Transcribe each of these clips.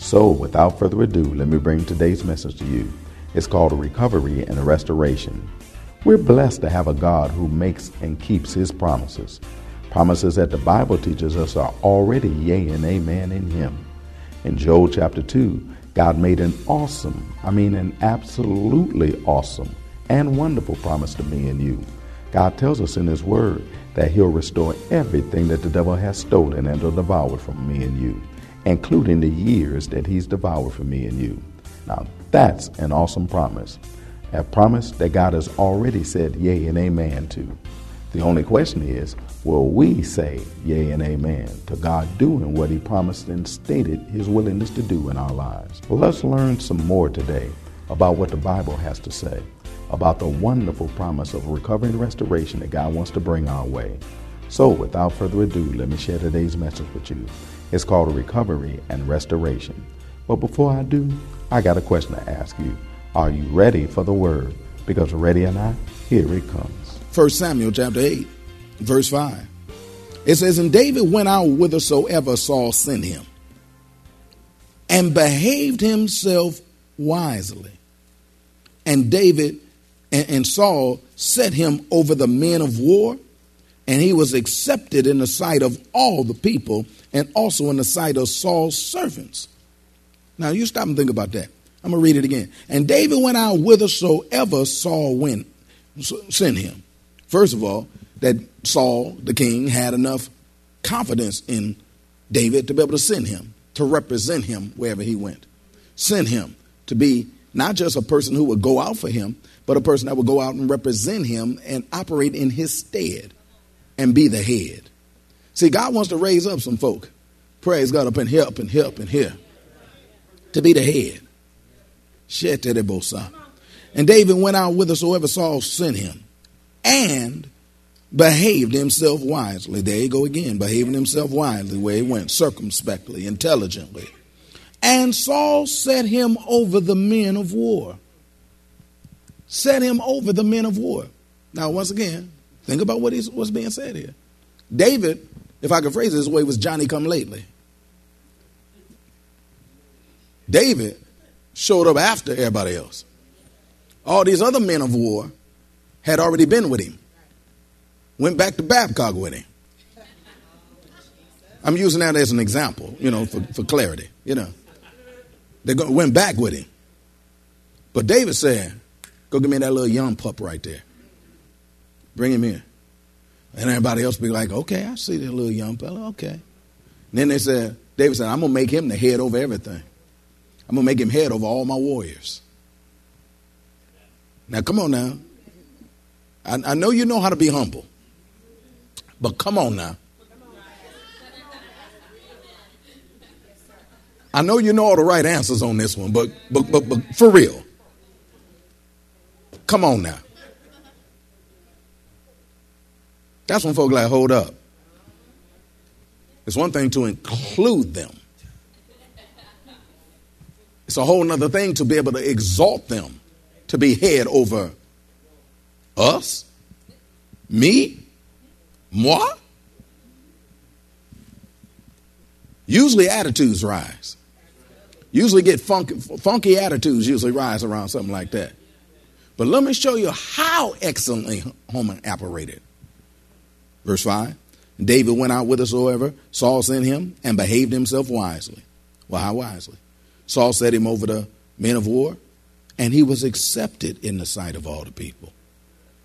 So, without further ado, let me bring today's message to you. It's called a recovery and a restoration. We're blessed to have a God who makes and keeps his promises. Promises that the Bible teaches us are already yea and amen in him. In Joel chapter 2, God made an awesome, I mean an absolutely awesome and wonderful promise to me and you. God tells us in his word that he'll restore everything that the devil has stolen and devoured from me and you including the years that he's devoured for me and you. Now, that's an awesome promise. A promise that God has already said yea and amen to. The only question is, will we say yea and amen to God doing what he promised and stated his willingness to do in our lives? Well, let's learn some more today about what the Bible has to say about the wonderful promise of recovery and restoration that God wants to bring our way. So, without further ado, let me share today's message with you. It's called recovery and restoration. But before I do, I got a question to ask you. Are you ready for the word? Because ready or not, here it comes. 1 Samuel chapter 8, verse 5. It says, And David went out whithersoever Saul sent him, and behaved himself wisely. And David and, and Saul set him over the men of war and he was accepted in the sight of all the people and also in the sight of Saul's servants. Now, you stop and think about that. I'm going to read it again. And David went out whithersoever Saul went, sent him. First of all, that Saul, the king, had enough confidence in David to be able to send him, to represent him wherever he went. Send him to be not just a person who would go out for him, but a person that would go out and represent him and operate in his stead and be the head. See, God wants to raise up some folk. Praise God up and in here, up in here. To be the head. And David went out whithersoever Saul sent him and behaved himself wisely. There you go again, behaving himself wisely where he went, circumspectly, intelligently. And Saul set him over the men of war. Set him over the men of war. Now, once again, Think about what is, what's being said here. David, if I could phrase it this way, was Johnny come lately. David showed up after everybody else. All these other men of war had already been with him, went back to Babcock with him. I'm using that as an example, you know, for, for clarity, you know. They go, went back with him. But David said, Go give me that little young pup right there. Bring him in. And everybody else be like, okay, I see the little young fellow. Okay. And then they said, David said, I'm going to make him the head over everything. I'm going to make him head over all my warriors. Now, come on now. I, I know you know how to be humble, but come on now. I know you know all the right answers on this one, but, but, but, but for real. Come on now. That's when folks like, hold up. It's one thing to include them. It's a whole other thing to be able to exalt them, to be head over us, me, moi. Usually attitudes rise. Usually get funky, funky attitudes usually rise around something like that. But let me show you how excellently Homer operated. Verse 5 David went out whithersoever Saul sent him and behaved himself wisely. Well, how wisely? Saul set him over the men of war, and he was accepted in the sight of all the people,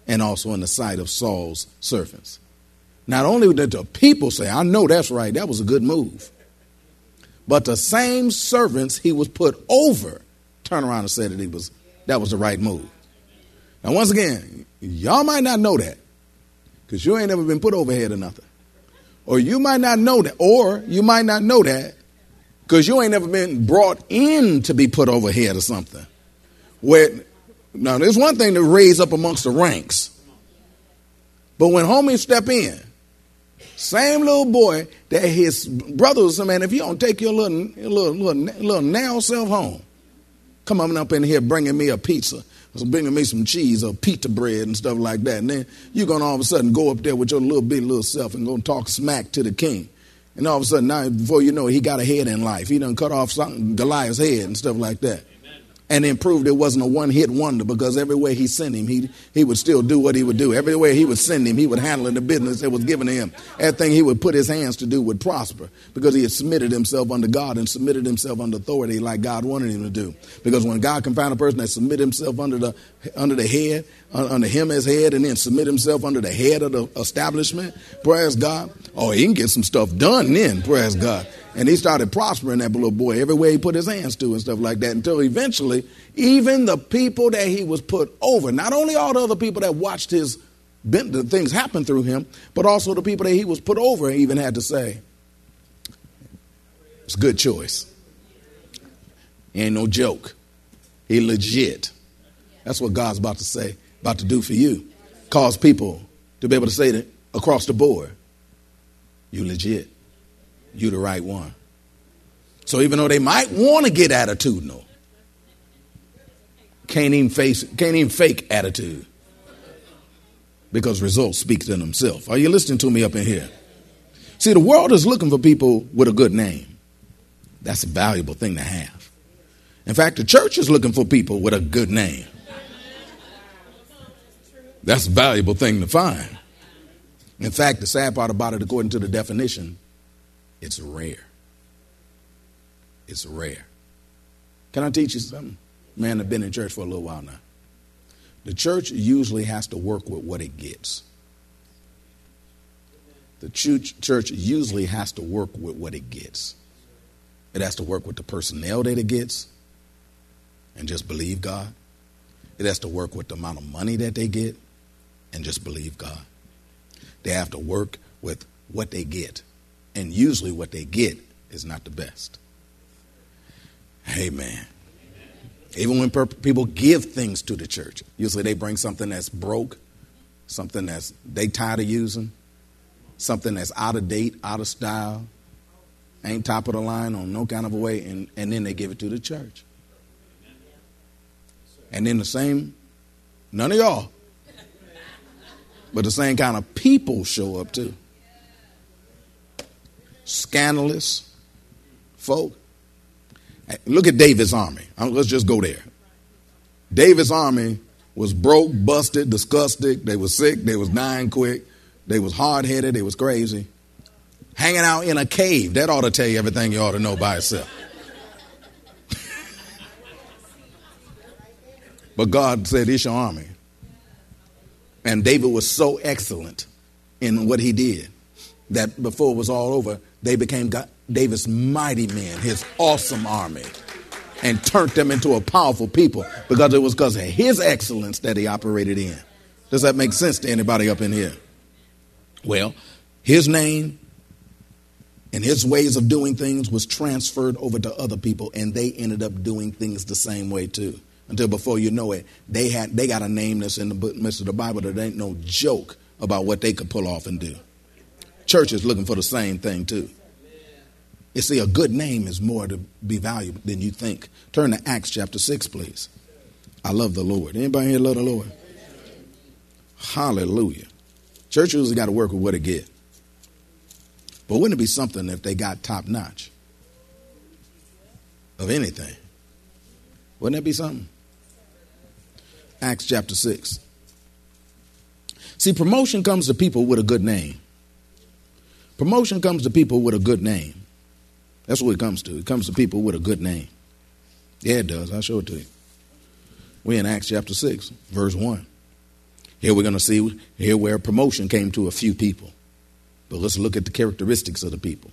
and also in the sight of Saul's servants. Not only did the people say, I know that's right, that was a good move, but the same servants he was put over turn around and said that he was that was the right move. Now, once again, y'all might not know that because you ain't never been put overhead or nothing. Or you might not know that, or you might not know that because you ain't never been brought in to be put overhead or something. Where now there's one thing to raise up amongst the ranks, but when homies step in, same little boy that his brother was, man, if you don't take your little little little, little narrow self home, come on up in here bringing me a pizza so bringing me some cheese or pita bread and stuff like that. And then you're going to all of a sudden go up there with your little bitty little self and go talk smack to the king. And all of a sudden, now before you know it, he got a head in life. He done cut off something, Goliath's head and stuff like that and then proved it wasn't a one hit wonder because everywhere he sent him, he, he would still do what he would do. Everywhere he would send him, he would handle the business that was given to him. Everything he would put his hands to do would prosper because he had submitted himself under God and submitted himself under authority like God wanted him to do. Because when God can find a person that submit himself under the, under the head, uh, under him as head, and then submit himself under the head of the establishment, praise God, oh, he can get some stuff done then, praise God. And he started prospering that little boy everywhere he put his hands to and stuff like that until eventually, even the people that he was put over, not only all the other people that watched his the things happen through him, but also the people that he was put over even had to say, it's a good choice. Ain't no joke. He legit. That's what God's about to say, about to do for you. Cause people to be able to say that across the board, you legit you the right one. So even though they might want to get attitudinal, can't even face can't even fake attitude. Because results speak to themselves. Are you listening to me up in here? See, the world is looking for people with a good name. That's a valuable thing to have. In fact, the church is looking for people with a good name. That's a valuable thing to find. In fact, the sad part about it, according to the definition, it's rare. It's rare. Can I teach you something? Man, I've been in church for a little while now. The church usually has to work with what it gets. The church usually has to work with what it gets. It has to work with the personnel that it gets and just believe God. It has to work with the amount of money that they get and just believe God. They have to work with what they get and usually what they get is not the best. Amen. Even when per- people give things to the church, usually they bring something that's broke, something that's they tired of using, something that's out of date, out of style, ain't top of the line on no kind of a way, and, and then they give it to the church. And then the same, none of y'all, but the same kind of people show up too scandalous folk. Look at David's army. Let's just go there. David's army was broke, busted, disgusted. They was sick. They was dying quick. They was hard headed. They was crazy. Hanging out in a cave. That ought to tell you everything you ought to know by itself. but God said, It's your army. And David was so excellent in what he did that before it was all over, they became God, David's mighty men, his awesome army, and turned them into a powerful people because it was because of his excellence that he operated in. Does that make sense to anybody up in here? Well, his name and his ways of doing things was transferred over to other people, and they ended up doing things the same way too. Until before you know it, they had they got a name that's in the midst of the Bible that ain't no joke about what they could pull off and do. Church is looking for the same thing too. You see, a good name is more to be valuable than you think. Turn to Acts chapter 6, please. I love the Lord. Anybody here love the Lord? Hallelujah. Church usually got to work with what it get. But wouldn't it be something if they got top notch of anything? Wouldn't that be something? Acts chapter 6. See, promotion comes to people with a good name. Promotion comes to people with a good name. That's what it comes to. It comes to people with a good name. Yeah, it does. I'll show it to you. We're in Acts chapter 6, verse 1. Here we're going to see here where promotion came to a few people. But let's look at the characteristics of the people.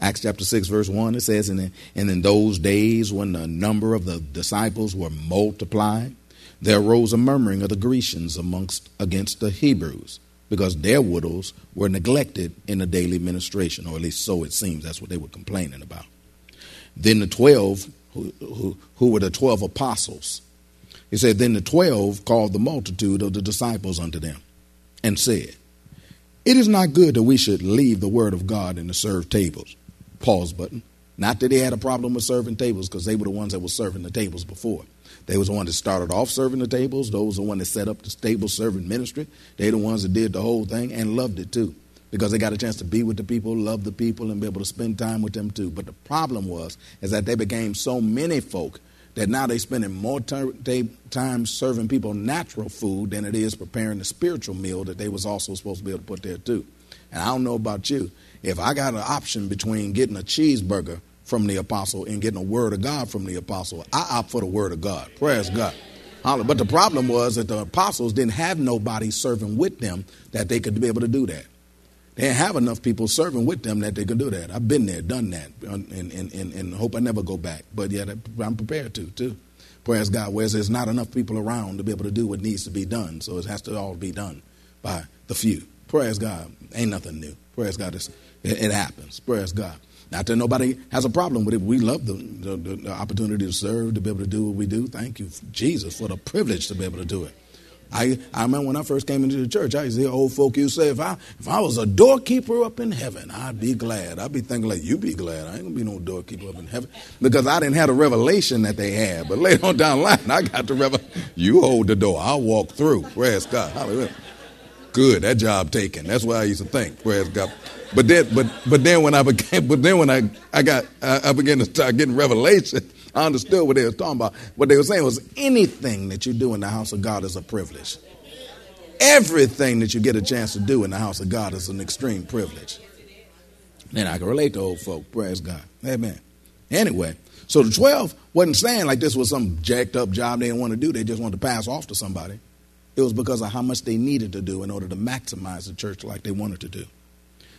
Acts chapter 6, verse 1, it says, And in and in those days when the number of the disciples were multiplied, there arose a murmuring of the Grecians amongst against the Hebrews, because their widows were neglected in the daily ministration, or at least so it seems. That's what they were complaining about. Then the twelve, who, who, who were the twelve apostles, he said, Then the twelve called the multitude of the disciples unto them, and said, It is not good that we should leave the word of God and to serve tables. Pause button. Not that they had a problem with serving tables, because they were the ones that were serving the tables before. They was the one that started off serving the tables. Those are the one that set up the table serving ministry. They the ones that did the whole thing and loved it too. Because they got a chance to be with the people, love the people, and be able to spend time with them too. But the problem was is that they became so many folk that now they're spending more time serving people natural food than it is preparing the spiritual meal that they was also supposed to be able to put there too. And I don't know about you. If I got an option between getting a cheeseburger from the apostle and getting a word of God from the apostle, I opt for the word of God. Praise God. But the problem was that the apostles didn't have nobody serving with them that they could be able to do that. They didn't have enough people serving with them that they could do that. I've been there, done that, and, and, and, and hope I never go back. But yet I'm prepared to, too. Praise God. Whereas there's not enough people around to be able to do what needs to be done. So it has to all be done by the few. Praise God. Ain't nothing new. Praise God. It's, it, it happens. Praise God. Not that nobody has a problem with it. We love the, the, the, opportunity to serve, to be able to do what we do. Thank you, Jesus, for the privilege to be able to do it. I, I remember when I first came into the church, I used to hear old folk you say, if I if I was a doorkeeper up in heaven, I'd be glad. I'd be thinking like you be glad. I ain't gonna be no doorkeeper up in heaven. Because I didn't have the revelation that they had. But later on down the line, I got the revelation. You hold the door, I'll walk through. Praise God. Hallelujah. Good, that job taken. That's what I used to think. Praise God. But then, but but then when I became, but then when I I got I, I began to start getting revelation, I understood what they were talking about. What they were saying was anything that you do in the house of God is a privilege. Everything that you get a chance to do in the house of God is an extreme privilege. Then I can relate to old folk. Praise God. Amen. Anyway, so the 12 wasn't saying like this was some jacked up job they didn't want to do. They just wanted to pass off to somebody. It was because of how much they needed to do in order to maximize the church like they wanted to do.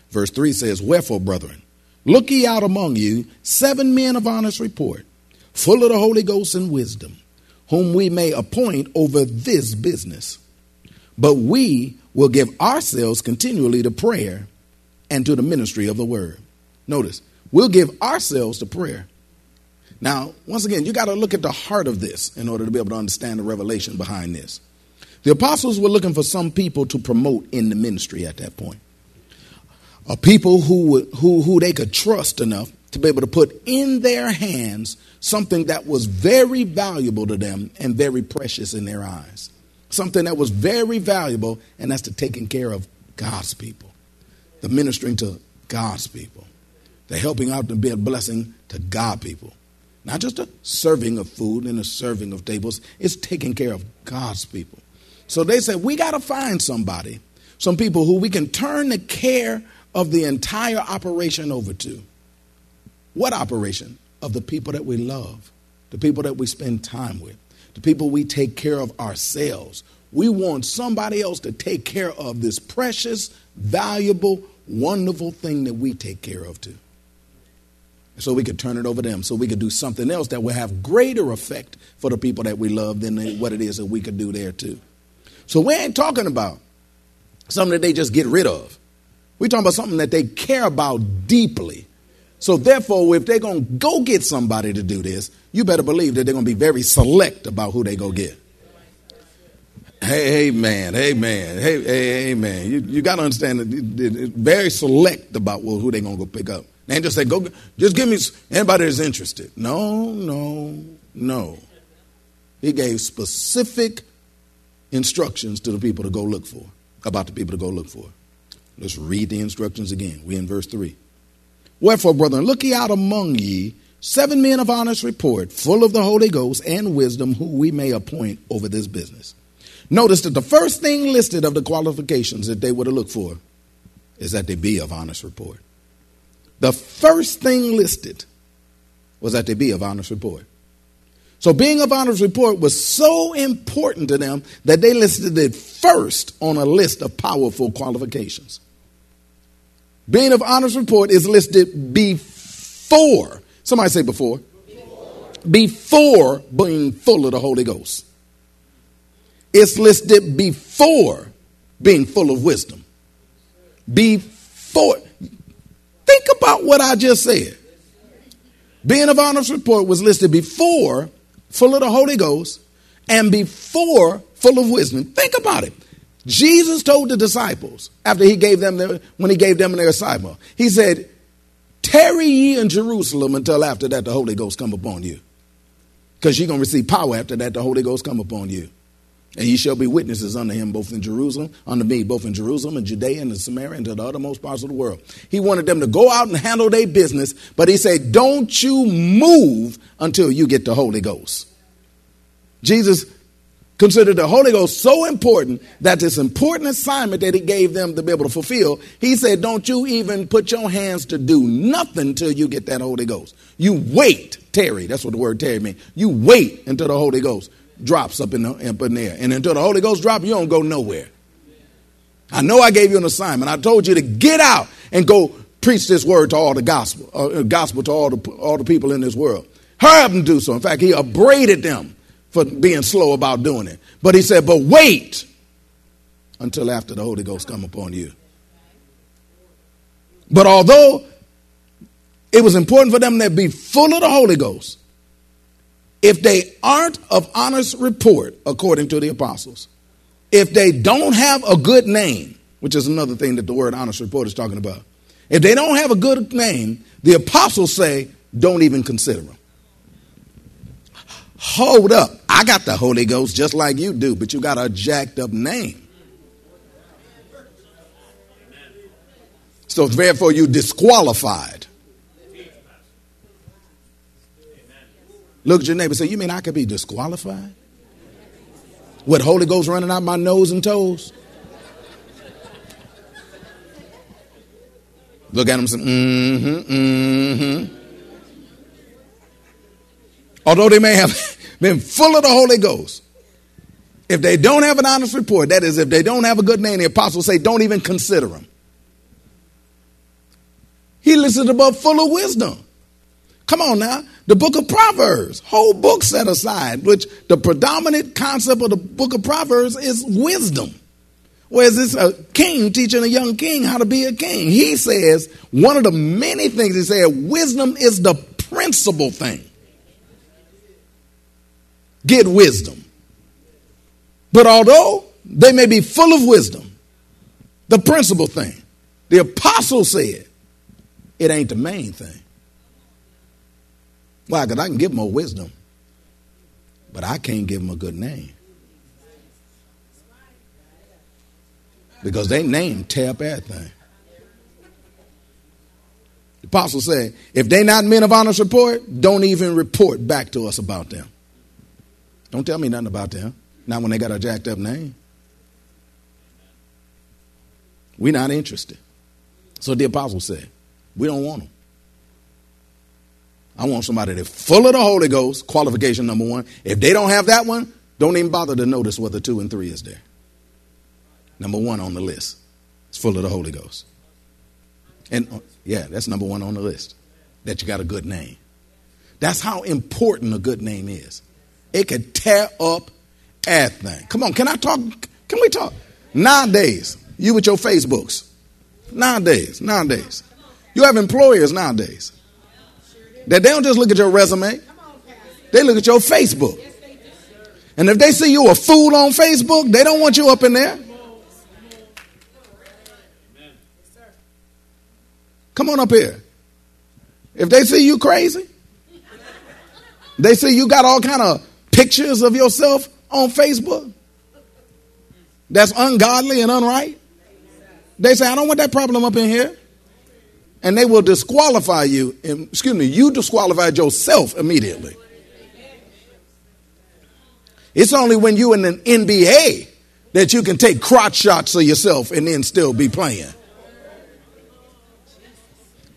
Verse 3 says, Wherefore, brethren, look ye out among you seven men of honest report, full of the Holy Ghost and wisdom, whom we may appoint over this business. But we will give ourselves continually to prayer and to the ministry of the word. Notice, we'll give ourselves to prayer. Now, once again, you got to look at the heart of this in order to be able to understand the revelation behind this. The apostles were looking for some people to promote in the ministry at that point a people who, would, who, who they could trust enough to be able to put in their hands something that was very valuable to them and very precious in their eyes. Something that was very valuable, and that's the taking care of God's people, the ministering to God's people, the helping out to be a blessing to God people. Not just a serving of food and a serving of tables, it's taking care of God's people. So they said, we got to find somebody, some people who we can turn the care of the entire operation over to. What operation? Of the people that we love, the people that we spend time with, the people we take care of ourselves. We want somebody else to take care of this precious, valuable, wonderful thing that we take care of too. So we could turn it over to them, so we could do something else that will have greater effect for the people that we love than what it is that we could do there too. So we ain't talking about something that they just get rid of. We're talking about something that they care about deeply. So, therefore, if they're going to go get somebody to do this, you better believe that they're going to be very select about who they go get. Hey, hey, man. hey, amen. You, you got to understand that very select about well, who they're going to go pick up. And just say, go, just give me anybody that's interested. No, no, no. He gave specific instructions to the people to go look for, about the people to go look for. Let's read the instructions again. We're in verse 3. Wherefore, brethren, look ye out among ye seven men of honest report, full of the Holy Ghost and wisdom, who we may appoint over this business. Notice that the first thing listed of the qualifications that they were to look for is that they be of honest report. The first thing listed was that they be of honest report. So being of honors report was so important to them that they listed it first on a list of powerful qualifications. Being of honors report is listed before. Somebody say before. Before, before being full of the Holy Ghost. It's listed before being full of wisdom. Before. Think about what I just said. Being of honors report was listed before full of the Holy Ghost and before full of wisdom. Think about it. Jesus told the disciples after he gave them their, when he gave them their assignment, he said, "Tarry ye in Jerusalem until after that the Holy Ghost come upon you, because you're gonna receive power after that the Holy Ghost come upon you." And ye shall be witnesses unto him both in Jerusalem, unto me, both in Jerusalem and Judea and Samaria and to the uttermost parts of the world. He wanted them to go out and handle their business, but he said, Don't you move until you get the Holy Ghost. Jesus considered the Holy Ghost so important that this important assignment that he gave them to be able to fulfill, he said, Don't you even put your hands to do nothing till you get that Holy Ghost. You wait, tarry. That's what the word tarry means. You wait until the Holy Ghost drops up in the, up in the air. And until the Holy Ghost drops, you don't go nowhere. I know I gave you an assignment. I told you to get out and go preach this word to all the gospel, uh, gospel to all the, all the people in this world. Hurry up and do so. In fact, he upbraided them for being slow about doing it. But he said, but wait until after the Holy Ghost come upon you. But although it was important for them to be full of the Holy Ghost, if they aren't of honest report, according to the apostles, if they don't have a good name, which is another thing that the word honest report is talking about, if they don't have a good name, the apostles say, don't even consider them. Hold up. I got the Holy Ghost just like you do, but you got a jacked up name. So therefore, you disqualified. Look at your neighbor say, You mean I could be disqualified? With Holy Ghost running out my nose and toes? Look at him and say, Mm hmm, mm hmm. Although they may have been full of the Holy Ghost, if they don't have an honest report, that is, if they don't have a good name, the apostles say, don't even consider them. He listed above full of wisdom. Come on now. The book of Proverbs, whole book set aside, which the predominant concept of the book of Proverbs is wisdom. Whereas it's a king teaching a young king how to be a king. He says, one of the many things he said, wisdom is the principal thing. Get wisdom. But although they may be full of wisdom, the principal thing, the apostle said, it ain't the main thing. Why? Because I can give them more wisdom, but I can't give them a good name. Because they name tear up everything. The apostle said, if they not men of honest report, don't even report back to us about them. Don't tell me nothing about them. Not when they got a jacked up name. We're not interested. So the apostle said, we don't want them. I want somebody that's full of the Holy Ghost, qualification number one. If they don't have that one, don't even bother to notice whether two and three is there. Number one on the list. It's full of the Holy Ghost. And uh, yeah, that's number one on the list. That you got a good name. That's how important a good name is. It could tear up everything. Come on, can I talk? Can we talk? Nowadays, you with your Facebooks. Nowadays, nowadays. You have employers nowadays that they don't just look at your resume, they look at your Facebook. And if they see you a fool on Facebook, they don't want you up in there. Come on up here. If they see you crazy, they see you got all kind of pictures of yourself on Facebook that's ungodly and unright. They say, I don't want that problem up in here and they will disqualify you. Excuse me, you disqualified yourself immediately. It's only when you're in an NBA that you can take crotch shots of yourself and then still be playing.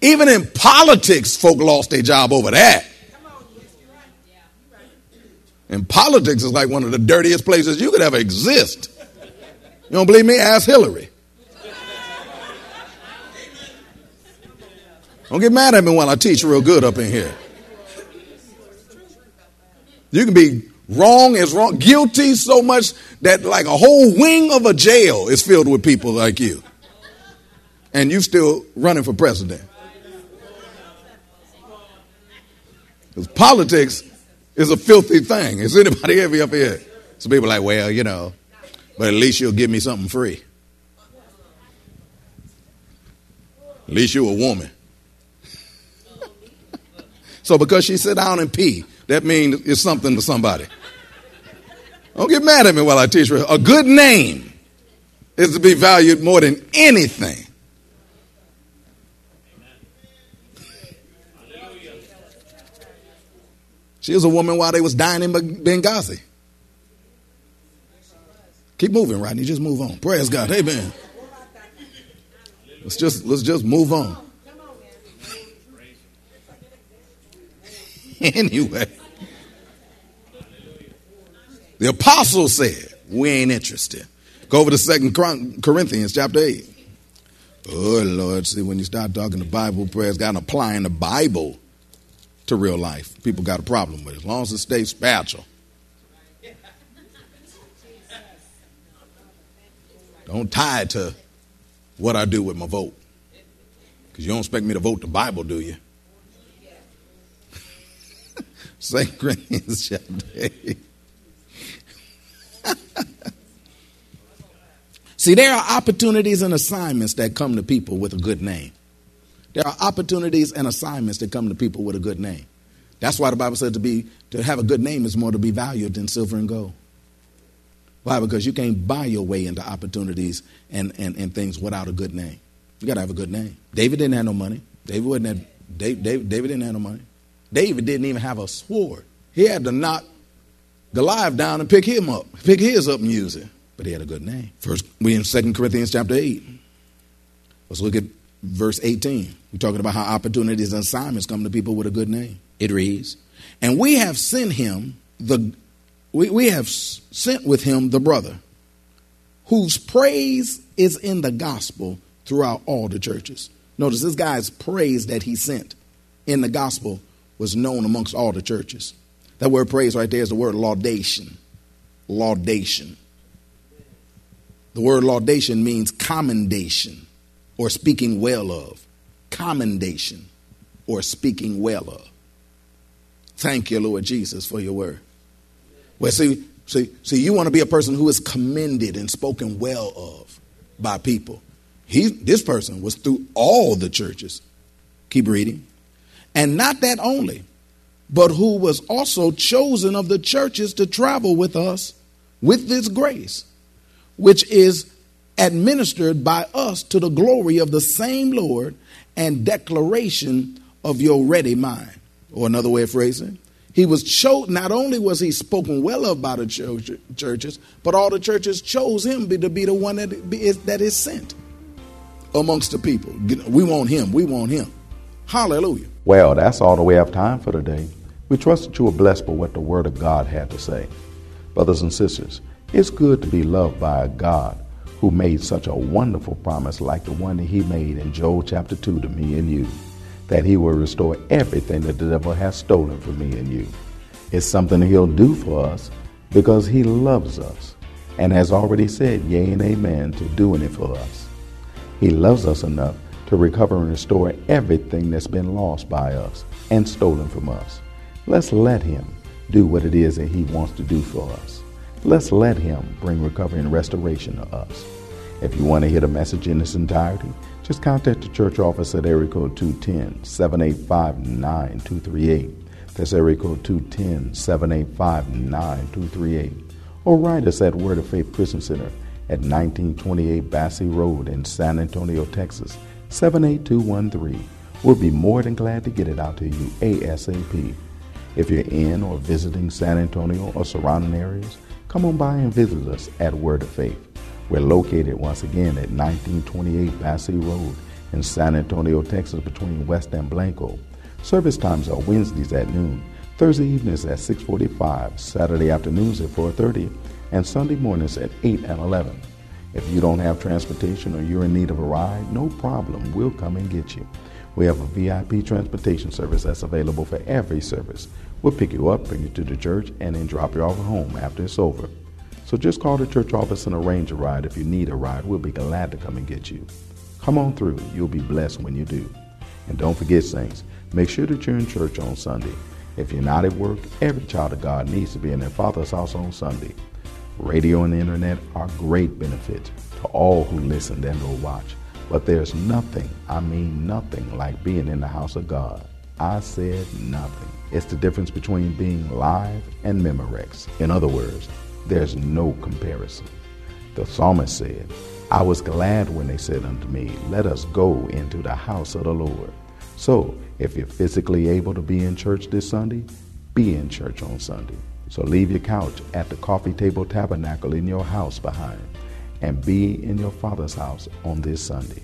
Even in politics, folk lost their job over that. And politics is like one of the dirtiest places you could ever exist. You don't believe me? Ask Hillary. Don't get mad at me while I teach real good up in here. You can be wrong as wrong, guilty so much that like a whole wing of a jail is filled with people like you. And you still running for president. Because politics is a filthy thing. Is anybody ever up here? Some people like, well, you know, but at least you'll give me something free. At least you're a woman. So because she sit down and pee, that means it's something to somebody. Don't get mad at me while I teach. Her. A good name is to be valued more than anything. She was a woman while they was dying in Benghazi. Keep moving, Rodney. Just move on. Praise God. Amen. Let's just let's just move on. anyway. The apostle said, We ain't interested. Go over to Second Corinthians chapter 8. Oh Lord, see when you start talking the Bible, praise God, and applying the Bible to real life, people got a problem with it. As long as it stays spiritual. Don't tie it to what I do with my vote. Because you don't expect me to vote the Bible, do you? Second Corinthians chapter 8. See, there are opportunities and assignments that come to people with a good name. There are opportunities and assignments that come to people with a good name. That's why the Bible said to be to have a good name is more to be valued than silver and gold. Why? Because you can't buy your way into opportunities and, and, and things without a good name. You got to have a good name. David didn't have no money. David wasn't David, David, David didn't have no money. David didn't even have a sword. He had to knock Goliath down and pick him up, pick his up and use it. But he had a good name. First, we in 2 Corinthians chapter 8. Let's look at verse 18. We're talking about how opportunities and assignments come to people with a good name. It reads, And we have sent him the we, we have sent with him the brother, whose praise is in the gospel throughout all the churches. Notice this guy's praise that he sent in the gospel was known amongst all the churches. That word praise right there is the word laudation. Laudation. The word laudation means commendation or speaking well of. Commendation or speaking well of. Thank you, Lord Jesus, for your word. Well, see, see, see, you want to be a person who is commended and spoken well of by people. He, this person was through all the churches. Keep reading. And not that only, but who was also chosen of the churches to travel with us with this grace, which is administered by us to the glory of the same Lord and declaration of your ready mind. Or another way of phrasing, he was chosen, not only was he spoken well of by the churches, but all the churches chose him to be the one that is, that is sent amongst the people. We want him. We want him. Hallelujah. Well, that's all the way have time for today. We trust that you were blessed by what the Word of God had to say. Brothers and sisters, it's good to be loved by a God who made such a wonderful promise like the one that He made in Joel chapter 2 to me and you, that He will restore everything that the devil has stolen from me and you. It's something He'll do for us because He loves us and has already said yea and amen to doing it for us. He loves us enough to recover and restore everything that's been lost by us and stolen from us. Let's let Him do what it is that He wants to do for us. Let's let Him bring recovery and restoration to us. If you want to hear the message in its entirety, just contact the church office at area code 210 785 9238. That's area code 210 785 9238. Or write us at Word of Faith Christian Center at 1928 Basse Road in San Antonio, Texas 78213. We'll be more than glad to get it out to you ASAP. If you're in or visiting San Antonio or surrounding areas, come on by and visit us at Word of Faith. We're located once again at 1928 Basse Road in San Antonio, Texas, between West and Blanco. Service times are Wednesdays at noon, Thursday evenings at 6:45, Saturday afternoons at 4:30, and Sunday mornings at 8 and 11. If you don't have transportation or you're in need of a ride, no problem. We'll come and get you. We have a VIP transportation service that's available for every service. We'll pick you up, bring you to the church, and then drop you off at home after it's over. So just call the church office and arrange a ride. If you need a ride, we'll be glad to come and get you. Come on through. You'll be blessed when you do. And don't forget, saints, make sure that you're in church on Sunday. If you're not at work, every child of God needs to be in their father's house on Sunday. Radio and the internet are great benefits to all who listen and or watch. But there's nothing, I mean nothing, like being in the house of God. I said nothing. It's the difference between being live and Memorex. In other words, there's no comparison. The psalmist said, I was glad when they said unto me, Let us go into the house of the Lord. So, if you're physically able to be in church this Sunday, be in church on Sunday. So leave your couch at the coffee table tabernacle in your house behind and be in your Father's house on this Sunday.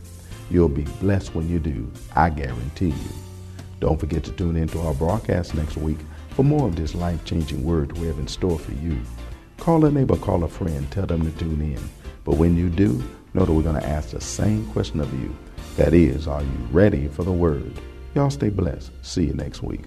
You'll be blessed when you do, I guarantee you. Don't forget to tune in to our broadcast next week for more of this life changing word we have in store for you. Call a neighbor, call a friend, tell them to tune in. But when you do, know that we're going to ask the same question of you. That is, are you ready for the word? Y'all stay blessed. See you next week.